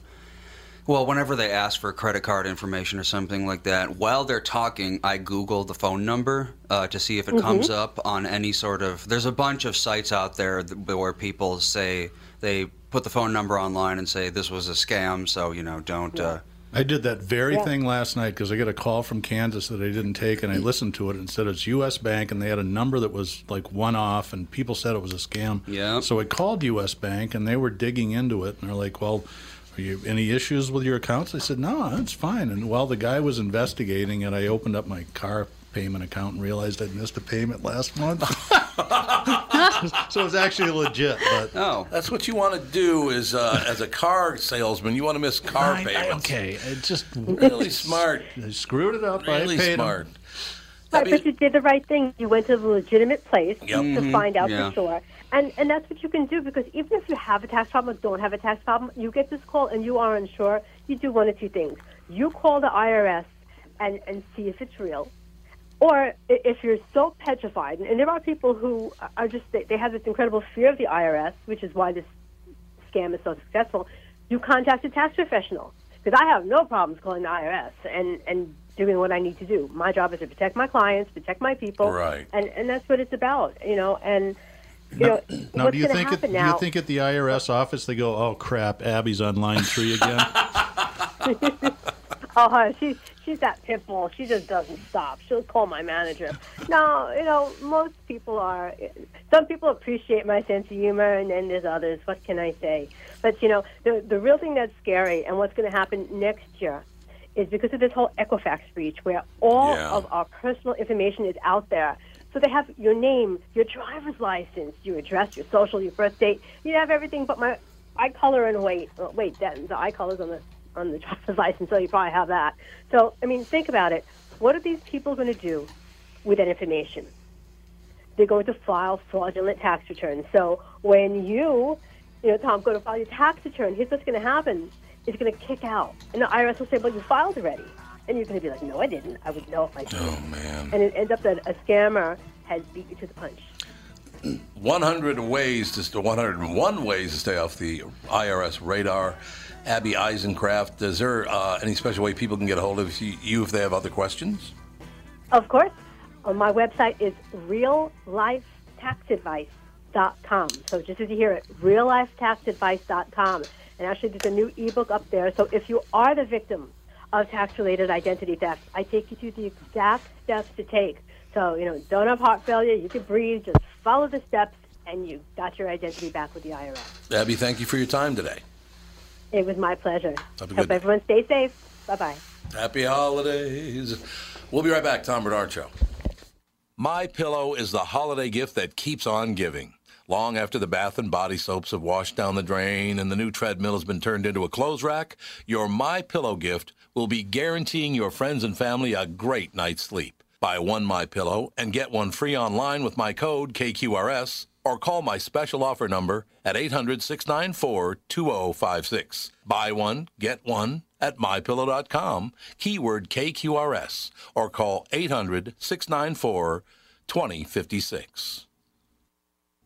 well, whenever they ask for credit card information or something like that, while they're talking, I Google the phone number uh, to see if it comes up on any sort of. There's a bunch of sites out there where people say they put the phone number online and say this was a scam, so you know don't. Uh, I did that very Yeah. thing last night because I got a call from Kansas that I didn't take, and I listened to it and said it's U.S. Bank, and they had a number that was like one off, and people said it was a scam. Yeah. So I called U.S. Bank, and they were digging into it, and they're like, "Well, are you any issues with your accounts?" I said, "No, it's fine." And while the guy was investigating it, I opened up my car payment account and realized I'd missed a payment last month. <laughs> <laughs> so it's actually legit, but. oh, That's what you want to do is uh, as a car salesman. You want to miss car I- I- payments. okay, it just Really smart. I screwed it up. I Really paid 'em. smart. Right, Abby- but you did the right thing. You went to the legitimate place Yep. to find out yeah. for sure. And and that's what you can do because even if you have a tax problem or don't have a tax problem, you get this call and you are unsure, you do one of two things. You call the IRS and, and see if it's real. Or if you're so petrified, and there are people who are just, they, they have this incredible fear of the IRS, which is why this scam is so successful, you contact a tax professional. Because I have no problems calling the IRS and, and doing what I need to do. My job is to protect my clients, protect my people. Right. And, and that's what it's about, you know. And, you know, Now, do you think at, happen do you think at the IRS office they go, "Oh crap, Abby's on line three again"? Oh, <laughs> uh-huh, her, she, she's that pit bull. She just doesn't stop. She'll call my manager. No, you know, most people are. Some people appreciate my sense of humor, and then there's others. What can I say? But you know, the the real thing that's scary, and what's going to happen next year, is because of this whole Equifax breach, where all Yeah. of our personal information is out there. So they have your name, your driver's license, your address, your social, your birth date. You have everything but my eye color and weight. Oh, wait, that, the eye color's on the on the <laughs> driver's license, so you probably have that. So I mean, think about it. What are these people going to do with that information? They're going to file fraudulent tax returns. So when you, you know, Tom, go to file your tax return, here's what's going to happen. It's going to kick out, and the IRS will say, "Well, you filed already," and you're going to be like, "No, I didn't. I would know if I did." Oh man. And it ends up that a scammer has beat you to the punch. <clears throat> 100 ways to 101 ways to stay off the IRS radar. Abby Eisenkraft, is there uh, any special way people can get a hold of you- if they have other questions? Of course, uh, my website is reallifetaxadvice.com. So just as you hear it, reallifetaxadvice.com. And actually, there's a new ebook up there. So if you are the victim of tax-related identity theft, I take you through the exact steps to take. So you know, don't have heart failure. You can breathe. Just follow the steps, and you got your identity back with the IRS. Abby, thank you for your time today. It was my pleasure. Have a Hope day. everyone stays safe. Bye bye. Happy holidays. We'll be right back. Tom Barnard Show. My Pillow is the holiday gift that keeps on giving. Long after the bath and body soaps have washed down the drain and the new treadmill has been turned into a clothes rack, your My Pillow gift will be guaranteeing your friends and family a great night's sleep. Buy one My Pillow and get one free online with my code KQRS or call my special offer number at 800-694-2056. Buy one, get one at mypillow.com, keyword KQRS, or call 800-694-2056.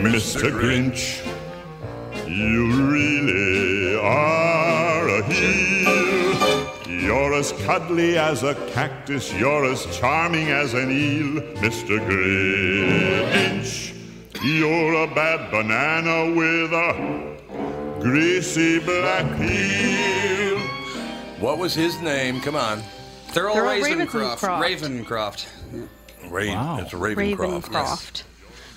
Mr. Grinch. You really are a heel. You're as cuddly as a cactus. You're as charming as an eel, Mr. Grinch. You're a bad banana with a greasy black peel. What was his name? Come on. Thurl Thurl Ravencroft. Ravencroft. Ravencroft. Raven. Wow. It's Ravencroft. Ravencroft.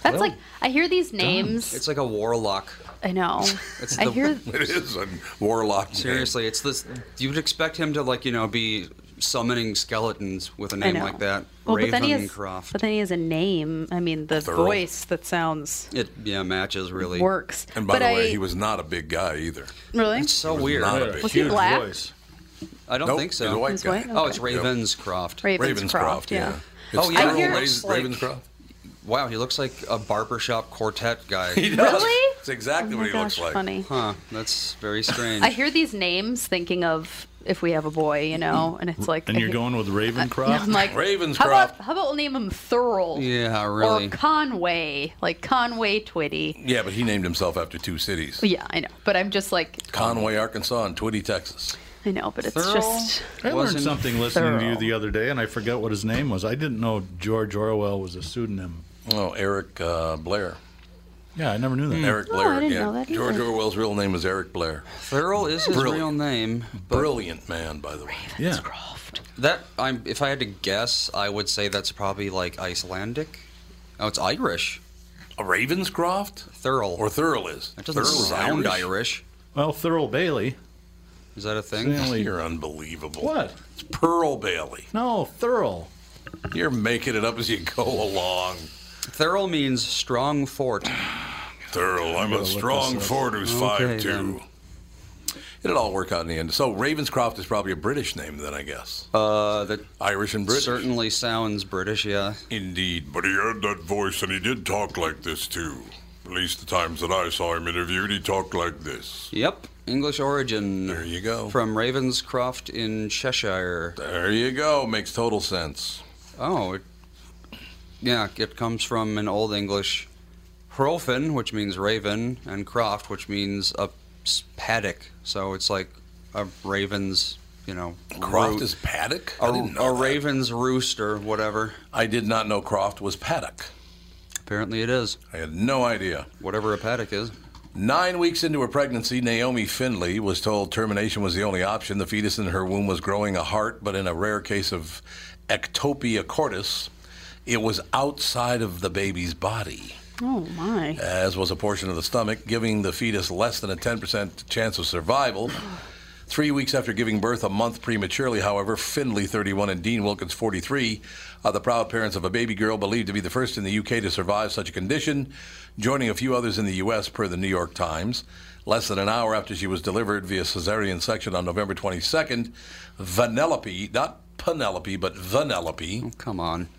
That's like I hear these names. It's like a warlock. I know. <laughs> It's I the- hear <laughs> It is a warlock. name. Seriously, it's this. You would expect him to like you know be summoning skeletons with a name like that. Well, but then he has, Ravencroft. but then he has a name. I mean, the Thurl. voice that sounds It yeah matches really. works. And by but the I, way, he was not a big guy either. really. It's so He weird. not a big Was he huge black? voice. I don't Nope, think so. He's a white He's guy. white? Oh, it's Okay. Ravenscroft. Ravenscroft. yeah. Oh, it's Oh, yeah, Thurl he Ravens- like- Ravenscroft. Wow, he looks like a barbershop quartet guy. <laughs> He does. Really? It's oh exactly Oh what he gosh, looks like. funny. Huh? That's very <laughs> strange. I hear these names thinking of if we have a boy, you know, and it's like And you're <laughs> going with Ravencroft. I'm like Ravenscroft. How about how about we'll name him Thurl? Yeah, really. Or Conway, like Conway Twitty. Yeah, but he named himself after two cities. Yeah, I know, but I'm just like Conway, Arkansas, and Twitty, Texas. I know, but it's Thurl? just I learned something listening to you the other day, and I forgot what his name was. I didn't know George Orwell was a pseudonym. Oh, Eric uh, Blair. Yeah, I never knew that. Eric Oh, Blair. I didn't yeah. know that George. Orwell's real name is Eric Blair. Thurl is his Brilliant. real name. but Brilliant man, by the way. Yeah. That I'm. If I had to guess, I would say that's probably like Icelandic. Oh, it's Irish. A Ravenscroft? Thurl. Or Thurl is. that doesn't Thurl is sound Irish. Well, Thurl Bailey. Is that a thing? Stanley- <laughs> You're unbelievable. What? It's Pearl Bailey. No, Thurl. You're making it up as you go along. Thurl means strong fort. Thurl, I'm gotta a strong fort who's Okay, five two. It'll all work out in the end. So Ravenscroft is probably a British name then, I guess. Uh, that Irish and British. certainly sounds British. Yeah. Indeed. But he had that voice and he did talk like this too. At least the times that I saw him interviewed, he talked like this. Yep. English origin. There you go. From Ravenscroft in Cheshire. There you go. Makes total sense. Oh, it, yeah. It comes from an Old English Hrolfin, which means raven, and croft, which means a paddock. So it's like a raven's, you know, Croft root- is paddock? a, I didn't know a raven's roost or whatever. I did not know Croft was paddock. Apparently, it is. I had no idea. Whatever a paddock is. Nine weeks into her pregnancy, Naomi Finley was told termination was the only option. The fetus in her womb was growing a heart, but in a rare case of ectopia cordis, it was outside of the baby's body, Oh my. as was a portion of the stomach, giving the fetus less than a 10% chance of survival. Three weeks after giving birth, a month prematurely, however, Finley, 31, and Dean Wilkins, 43, are the proud parents of a baby girl believed to be the first in the UK to survive such a condition, joining a few others in the US, per the New York Times. Less than an hour after she was delivered via cesarean section on November 22nd, Vanellope, not Penelope, but Vanellope. Oh, come on.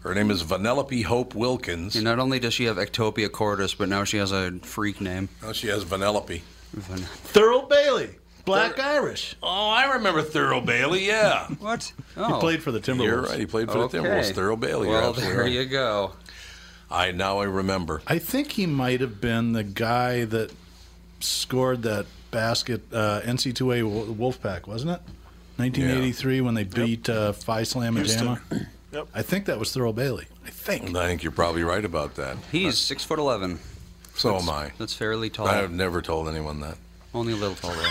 Her name is Vanellope Hope Wilkins. And not only does she have Ectopia cordis, but now she has a freak name. Now she has Vanellope. Van- Thurl Bailey, Black Irish. Oh, I remember Thurl Bailey, yeah. <laughs> what? Oh. He played for the Timberwolves. You're right, he played for Okay. the Timberwolves. Thurl Bailey. you're Well, there right. you go. I now I remember. I think he might have been the guy that scored that basket uh, NC2A Wolfpack, wasn't it? 1983 when they beat uh, Phi Slam and Houston. Jama. <clears throat> Yep. I think that was Thurl Bailey. I think. I think you're probably right about that. He's six foot eleven. So am I. That's fairly tall. I have never told anyone that. Only a little tall though.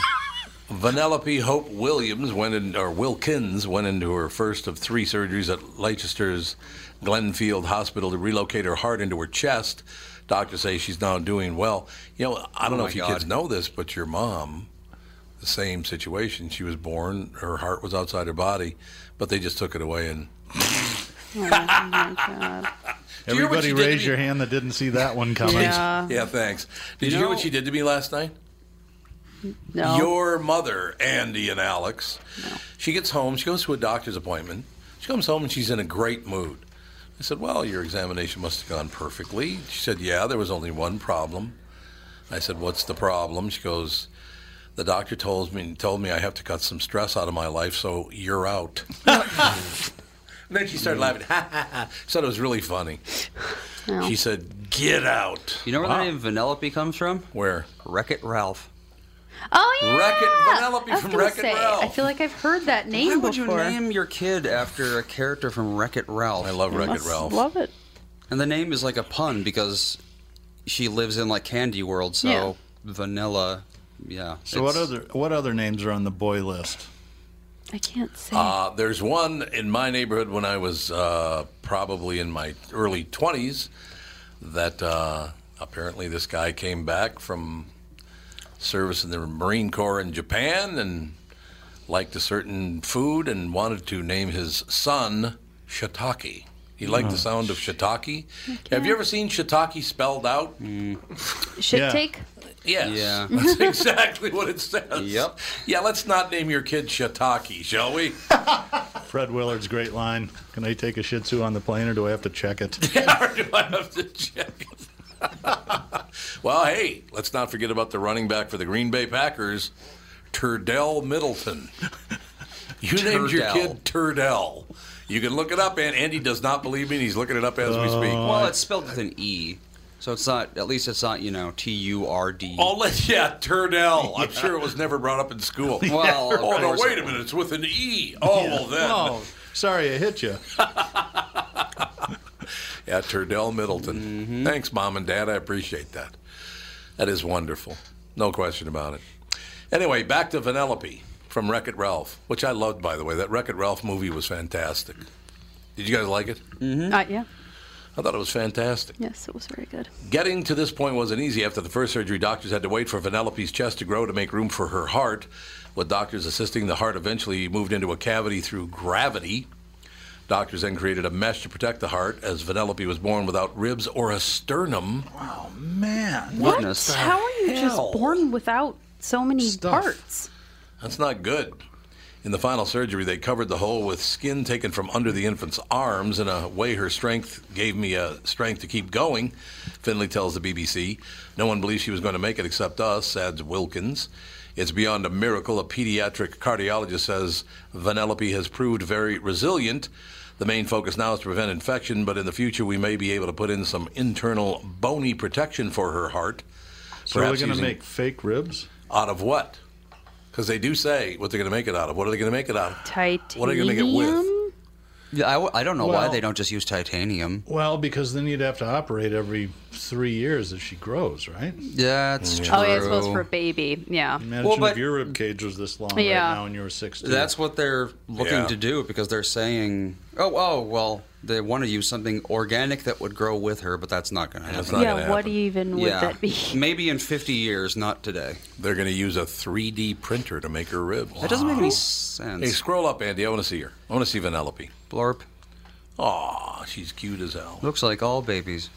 <laughs> Vanellope Hope Williams went in, or Wilkins went into her first of three surgeries at Leicester's Glenfield Hospital to relocate her heart into her chest. Doctors say she's now doing well. You know, I don't Oh know my if you God. kids know this, but your mom, the same situation. She was born, her heart was outside her body, but they just took it away and Oh my <laughs> you Everybody she did to raise your hand that didn't see that one coming. Yeah. Yeah, thanks. Did you, You hear what she did to me last night? No. Your mother, Andy and Alex, No. she gets home. She goes to a doctor's appointment. She comes home and she's in a great mood. I said, Well, your examination must have gone perfectly. She said, Yeah, there was only one problem. I said, What's the problem? She goes, The doctor told me told me I have to cut some stress out of my life, so you're out. <laughs> <laughs> and <laughs> then she started laughing. Ha ha ha. She said it was really funny. No. She said, Get out. You know where the name Vanellope comes from? Where? Wreck It Ralph. Oh yeah. Wreck-It Vanellope I was from gonna Wreck-It say, Ralph. I feel like I've heard that name Why would you before. name your kid after a character from Wreck It Ralph? I love I Wreck It must Ralph. Love it. And the name is like a pun because she lives in like Candy World, so Yeah. vanilla. Yeah. So what it's- other what other names are on the boy list? I can't say. Uh, there's one in my neighborhood when I was uh, probably in my early 20s that uh, apparently this guy came back from service in the Marine Corps in Japan and liked a certain food and wanted to name his son shiitake. He liked the sound of shiitake. Have you ever seen shiitake spelled out? Shit yeah. Take. Yes. Yeah. <laughs> That's exactly what it says. Yep. Yeah, let's not name your kid shiitake, shall we? <laughs> Fred Willard's great line. Can I take a Shih Tzu on the plane, or do I have to check it? <laughs> or do I have to check it? well, hey, let's not forget about the running back for the Green Bay Packers, Terdell Middleton. You named your kid Terdell. You can look it up, and Andy does not believe me, and he's looking it up as we speak. Well, it's spelled with an E. So it's not, at least it's not, you know, T U R D. Oh, let, yeah, Terdell. I'm sure it was never brought up in school. <laughs> Well, of <laughs> oh, no, wait a minute. It's with an E. Oh, well, then. Oh, sorry, I hit you. <laughs> Yeah, Terdell Middleton. Thanks, Mom and Dad. I appreciate that. That is wonderful. No question about it. Anyway, back to Vanellope from Wreck It Ralph, which I loved, by the way. That Wreck It Ralph movie was fantastic. Did you guys like it? Uh, yeah. I thought it was fantastic. Yes, it was very good. Getting to this point wasn't easy. After the first surgery, doctors had to wait for Vanellope's chest to grow to make room for her heart. With doctors assisting, the heart eventually moved into a cavity through gravity. Doctors then created a mesh to protect the heart, as Vanellope was born without ribs or a sternum. Wow, man, What? Goodness. How are you hell? just born without so many Stuff. parts? That's not good. In the final surgery, they covered the hole with skin taken from under the infant's arms in a way her strength gave me a strength to keep going, Finley tells the BBC. No one believed she was going to make it except us, adds Wilkins. It's beyond a miracle. A pediatric cardiologist says Vanellope has proved very resilient. The main focus now is to prevent infection, but in the future we may be able to put in some internal bony protection for her heart. So Perhaps going to make fake ribs? out of what? Because they do say what they're going to make it out of. What are they going to make it out of? Titanium. What are they going to make it with? Yeah, I, w- I don't know why they don't just use titanium. Well, because then you'd have to operate every three years as she grows, right? Yeah, it's true. Oh yeah, I suppose for a baby. Yeah. Imagine Well, but- if your rib cage was this long Yeah. right now and you were six. That's what they're looking Yeah. to do because they're saying, oh, oh, well, they want to use something organic that would grow with her, but that's not going to happen. not gonna Yeah. What happen. even would yeah, that be? <laughs> maybe in 50 years, not today. They're going to use a 3D printer to make her ribs. That doesn't make any sense. Hey, scroll up, Andy. I want to see her. I want to see Vanellope. Blorp Aw, she's cute as hell. looks like all babies.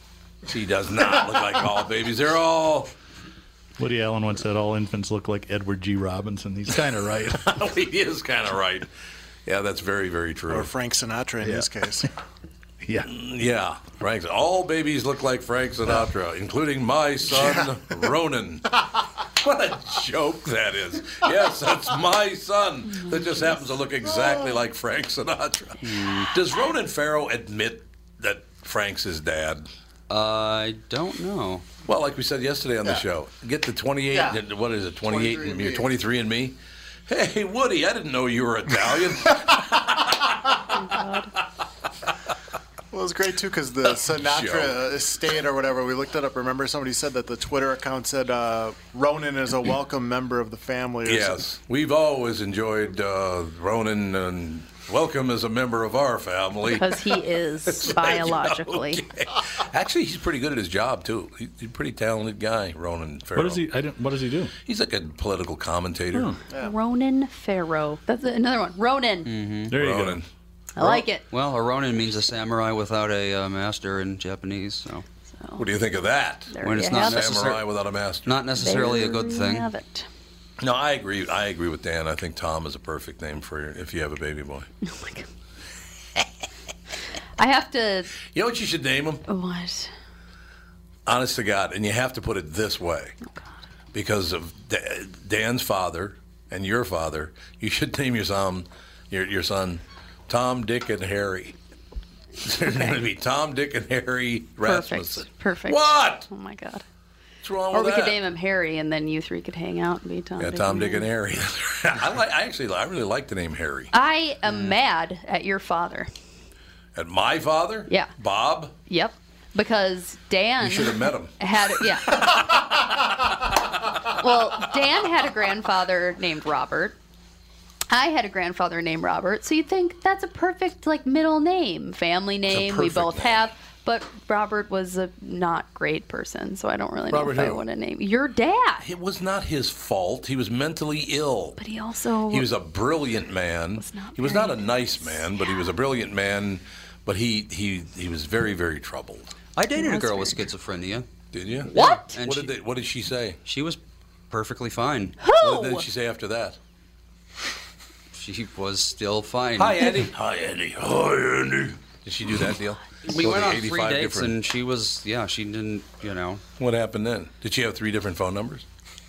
She does not look like all babies. They're all. Woody Allen once said all infants look like Edward G. Robinson. He's kind of right. <laughs> he is kind of right. Yeah, that's very, very true. Or Frank Sinatra in this case. <laughs> yeah. Mm, yeah, Frank. All babies look like Frank Sinatra, including my son <laughs> Ronan. <laughs> what a joke that is! Yes, that's my son that just happens to look exactly oh. like Frank Sinatra. Does Ronan Farrow admit that Frank's his dad? I don't know. Well, like we said yesterday on the show, get the 28. Yeah. What is it? 28 and 23andMe. you're 23 and me. Hey, Woody, I didn't know you were Italian. <laughs> Oh, Well, it was great too because the Sinatra estate or whatever, we looked it up. Remember, somebody said that the Twitter account said uh, Ronan is a <clears throat> welcome member of the family. Or Yes, we've always enjoyed uh, Ronan and welcome as a member of our family. Because he <laughs> is biologically. <laughs> Okay. Actually, he's pretty good at his job too. He's a pretty talented guy, Ronan Farrow. What does he? I don't, what does he do? He's like a political commentator. Ronan Farrow. That's another one. Ronan. Mm-hmm. There you Ronan. go. I like it. Well, a Ronin means a samurai without a uh, master in Japanese, so What do you think of that? There when you it's not have it. Samurai without a master. not necessarily a good thing. have it. No, I agree. I agree with Dan. I think Tom is a perfect name for if you have a baby boy. <laughs> Oh my god. I have to. You know what you should name him? What? Honest to God, and you have to put it this way, because of Da- Dan's father and your father. You should name your son, your your son, Tom, Dick, and Harry. <laughs> There's going to be Tom, Dick, and Harry Rasmussen. Perfect. Perfect. What? Oh my god. What's wrong Or we that? could name him Harry, and then you three could hang out and be Tom. yeah, Tom, Dick, and Harry. <laughs> I like. I actually, I really like the name Harry. I am hmm. mad at your father. And my father, Yeah. Bob. Yep. Because Dan You should have met him. had yeah. <laughs> well, Dan had a grandfather named Robert. I had a grandfather named Robert, so you'd think that's a perfect like middle name, family name. We both name. have, but Robert was a not great person, so I don't really know Robert if I want to name your dad. It was not his fault. He was mentally ill. But he also He was a brilliant man. not he was not a nice man, but he was a brilliant man. But he he he was very very troubled. I dated a girl with schizophrenia. Did you? What? And What she, did they, what did she say? she was perfectly fine. What who? did she say after that? She was still fine. Hi Andy. Hi Andy. Hi Andy. Did she do that deal? We Go went on three dates, different- and she was, yeah, she didn't, you know, What happened then? Did she have three different phone numbers?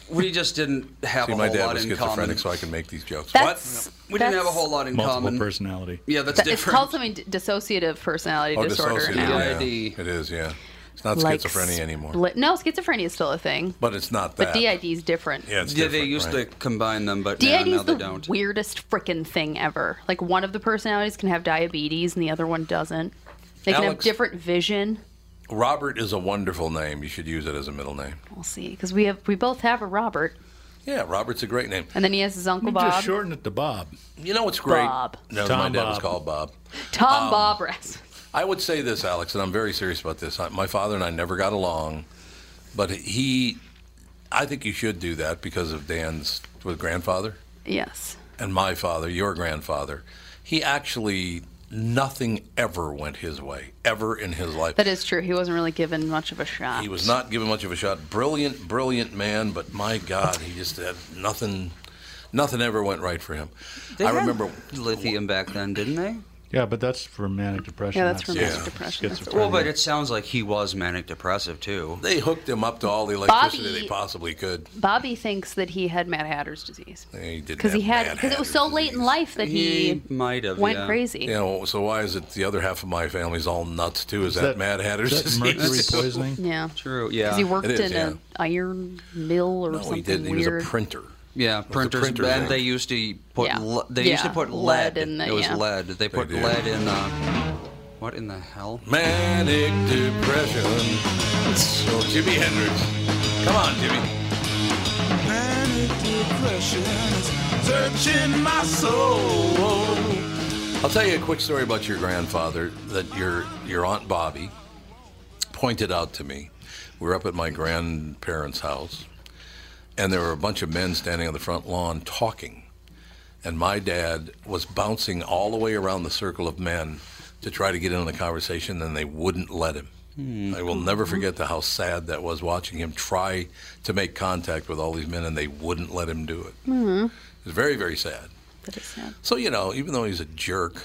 we just didn't have See, a my whole dad lot was in schizophrenic, so I can make these jokes. That's, what? We didn't have a whole lot in Multiple common. personality. Yeah, that's that- It's called something dissociative personality Oh, disorder dissociative. now. Yeah, it is. Yeah, it's not Like schizophrenia anymore. split- no, schizophrenia is still a thing, But it's not that. but that. DID is different. Yeah, it's yeah, they used right? to combine them, but now, DID now is they the don't. weirdest freaking thing ever. Like one of the personalities can have diabetes and the other one doesn't. They can have different vision. Robert is a wonderful name. You should use it as a middle name. We'll see, because we have we both have a Robert, Yeah, Robert's a great name. and then he has his uncle You Bob, just shorten it to Bob. You know what's great? Bob. No, Tom my dad was called Bob. Tom Um, Bob Rasmussen. I would say this, Alex, and I'm very serious about this. I, my father and I never got along, but he, I think you should do that because of Dan's with grandfather Yes, and my father, your grandfather. He actually nothing ever went his way ever in his life. that is true. He wasn't really given much of a shot. He was not given much of a shot. Brilliant, brilliant man, but my God, he just had nothing, Nothing ever went right for him. They I had remember lithium back then, didn't they? Yeah, but that's for manic depression. Yeah, that's for manic Yeah. depression. schizophrenia. Well, but it sounds like he was manic depressive too. they hooked him up to all the electricity Bobby- they possibly could. Bobby thinks that he had Mad Hatter's disease He did because he had because it was so late in life that he, might have went yeah. crazy. You know, so why is it the other half of my family's all nuts too? Is, Is that, that- Mad Hatter's is that mercury <laughs> poisoning? Yeah, True. Yeah, because he worked It is, in yeah. an iron mill or No, something he didn't. He weird. was a printer. Yeah, the printers, printer's and ink. they used to put Yeah. le- they used to put lead lead. in the- it was yeah. lead. They put did. lead in. Uh, what in the hell? Manic depression. So Jimi Hendrix. Come on, Jimmy. Manic depression searching my soul. I'll tell you a quick story about your grandfather that your your aunt Bobby pointed out to me. We were up at my grandparents' house, and there were a bunch of men standing on the front lawn talking. And my dad was bouncing all the way around the circle of men to try to get in on the conversation, and they wouldn't let him. I will never forget the, how sad that was watching him try to make contact with all these men, and they wouldn't let him do it. Mhm. It was very, very sad. That is sad. So you know, even though he's a jerk,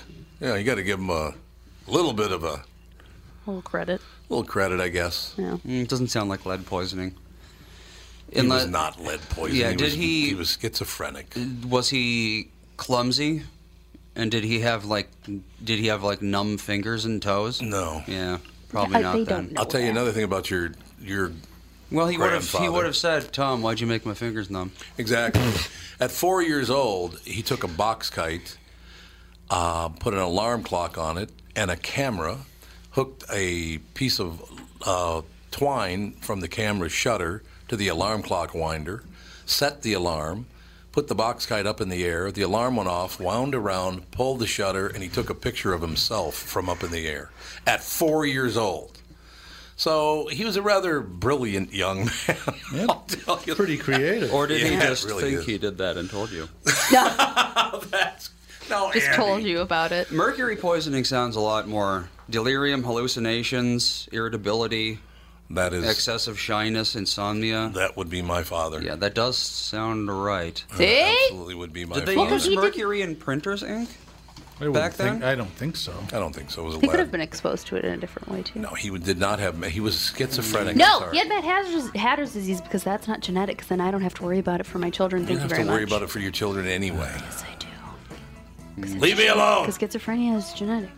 you know, you got to give him a little bit of a A little credit. A little credit, I guess. Yeah. Mm, it doesn't sound like lead poisoning. He was Unle- not lead poisoning. Yeah, he did was, he- He was schizophrenic. Was he clumsy? And did he have like did he have like numb fingers and toes? No. Yeah, probably I- not then. I'll tell you another thing about your your. Well, he would have he would have said, "Tom, why'd you make my fingers numb?" Exactly. <laughs> At four years old, he took a box kite, uh, put an alarm clock on it, and a camera, hooked a piece of uh, twine from the camera's shutter to the alarm clock winder, set the alarm, put the box kite up in the air. The alarm went off, wound around, pulled the shutter, and he took a picture of himself from up in the air at four years old. So he was a rather brilliant young <laughs> man. I'll tell you Pretty creative. Or did he Yeah, it just really think is. he did that and told you? <laughs> That's no, Just Andy. told you about it. Mercury poisoning sounds a lot more delirium, hallucinations, irritability, That is excessive shyness, insomnia. that would be my father. Yeah, that does sound right. See? Absolutely would be my Did they father. use mercury in printers ink? I wouldn't back think- then? I don't think so. I don't think so. It was a He could lead. have been exposed to it in a different way too. No, he did not have. He was schizophrenic. I'm No, sorry. he had Mad Hatter's, Hatter's disease because that's not genetic. Then I don't have to worry about it for my children. You Thank don't you have very to worry much. about it for your children anyway. Yes, I do. Leave me alone. Because schizophrenia is genetic.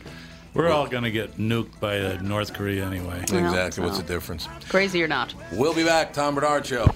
We're all going to get nuked by uh, North Korea anyway. Exactly. What's the difference? Crazy or not. We'll be back. Tom Barnard Show.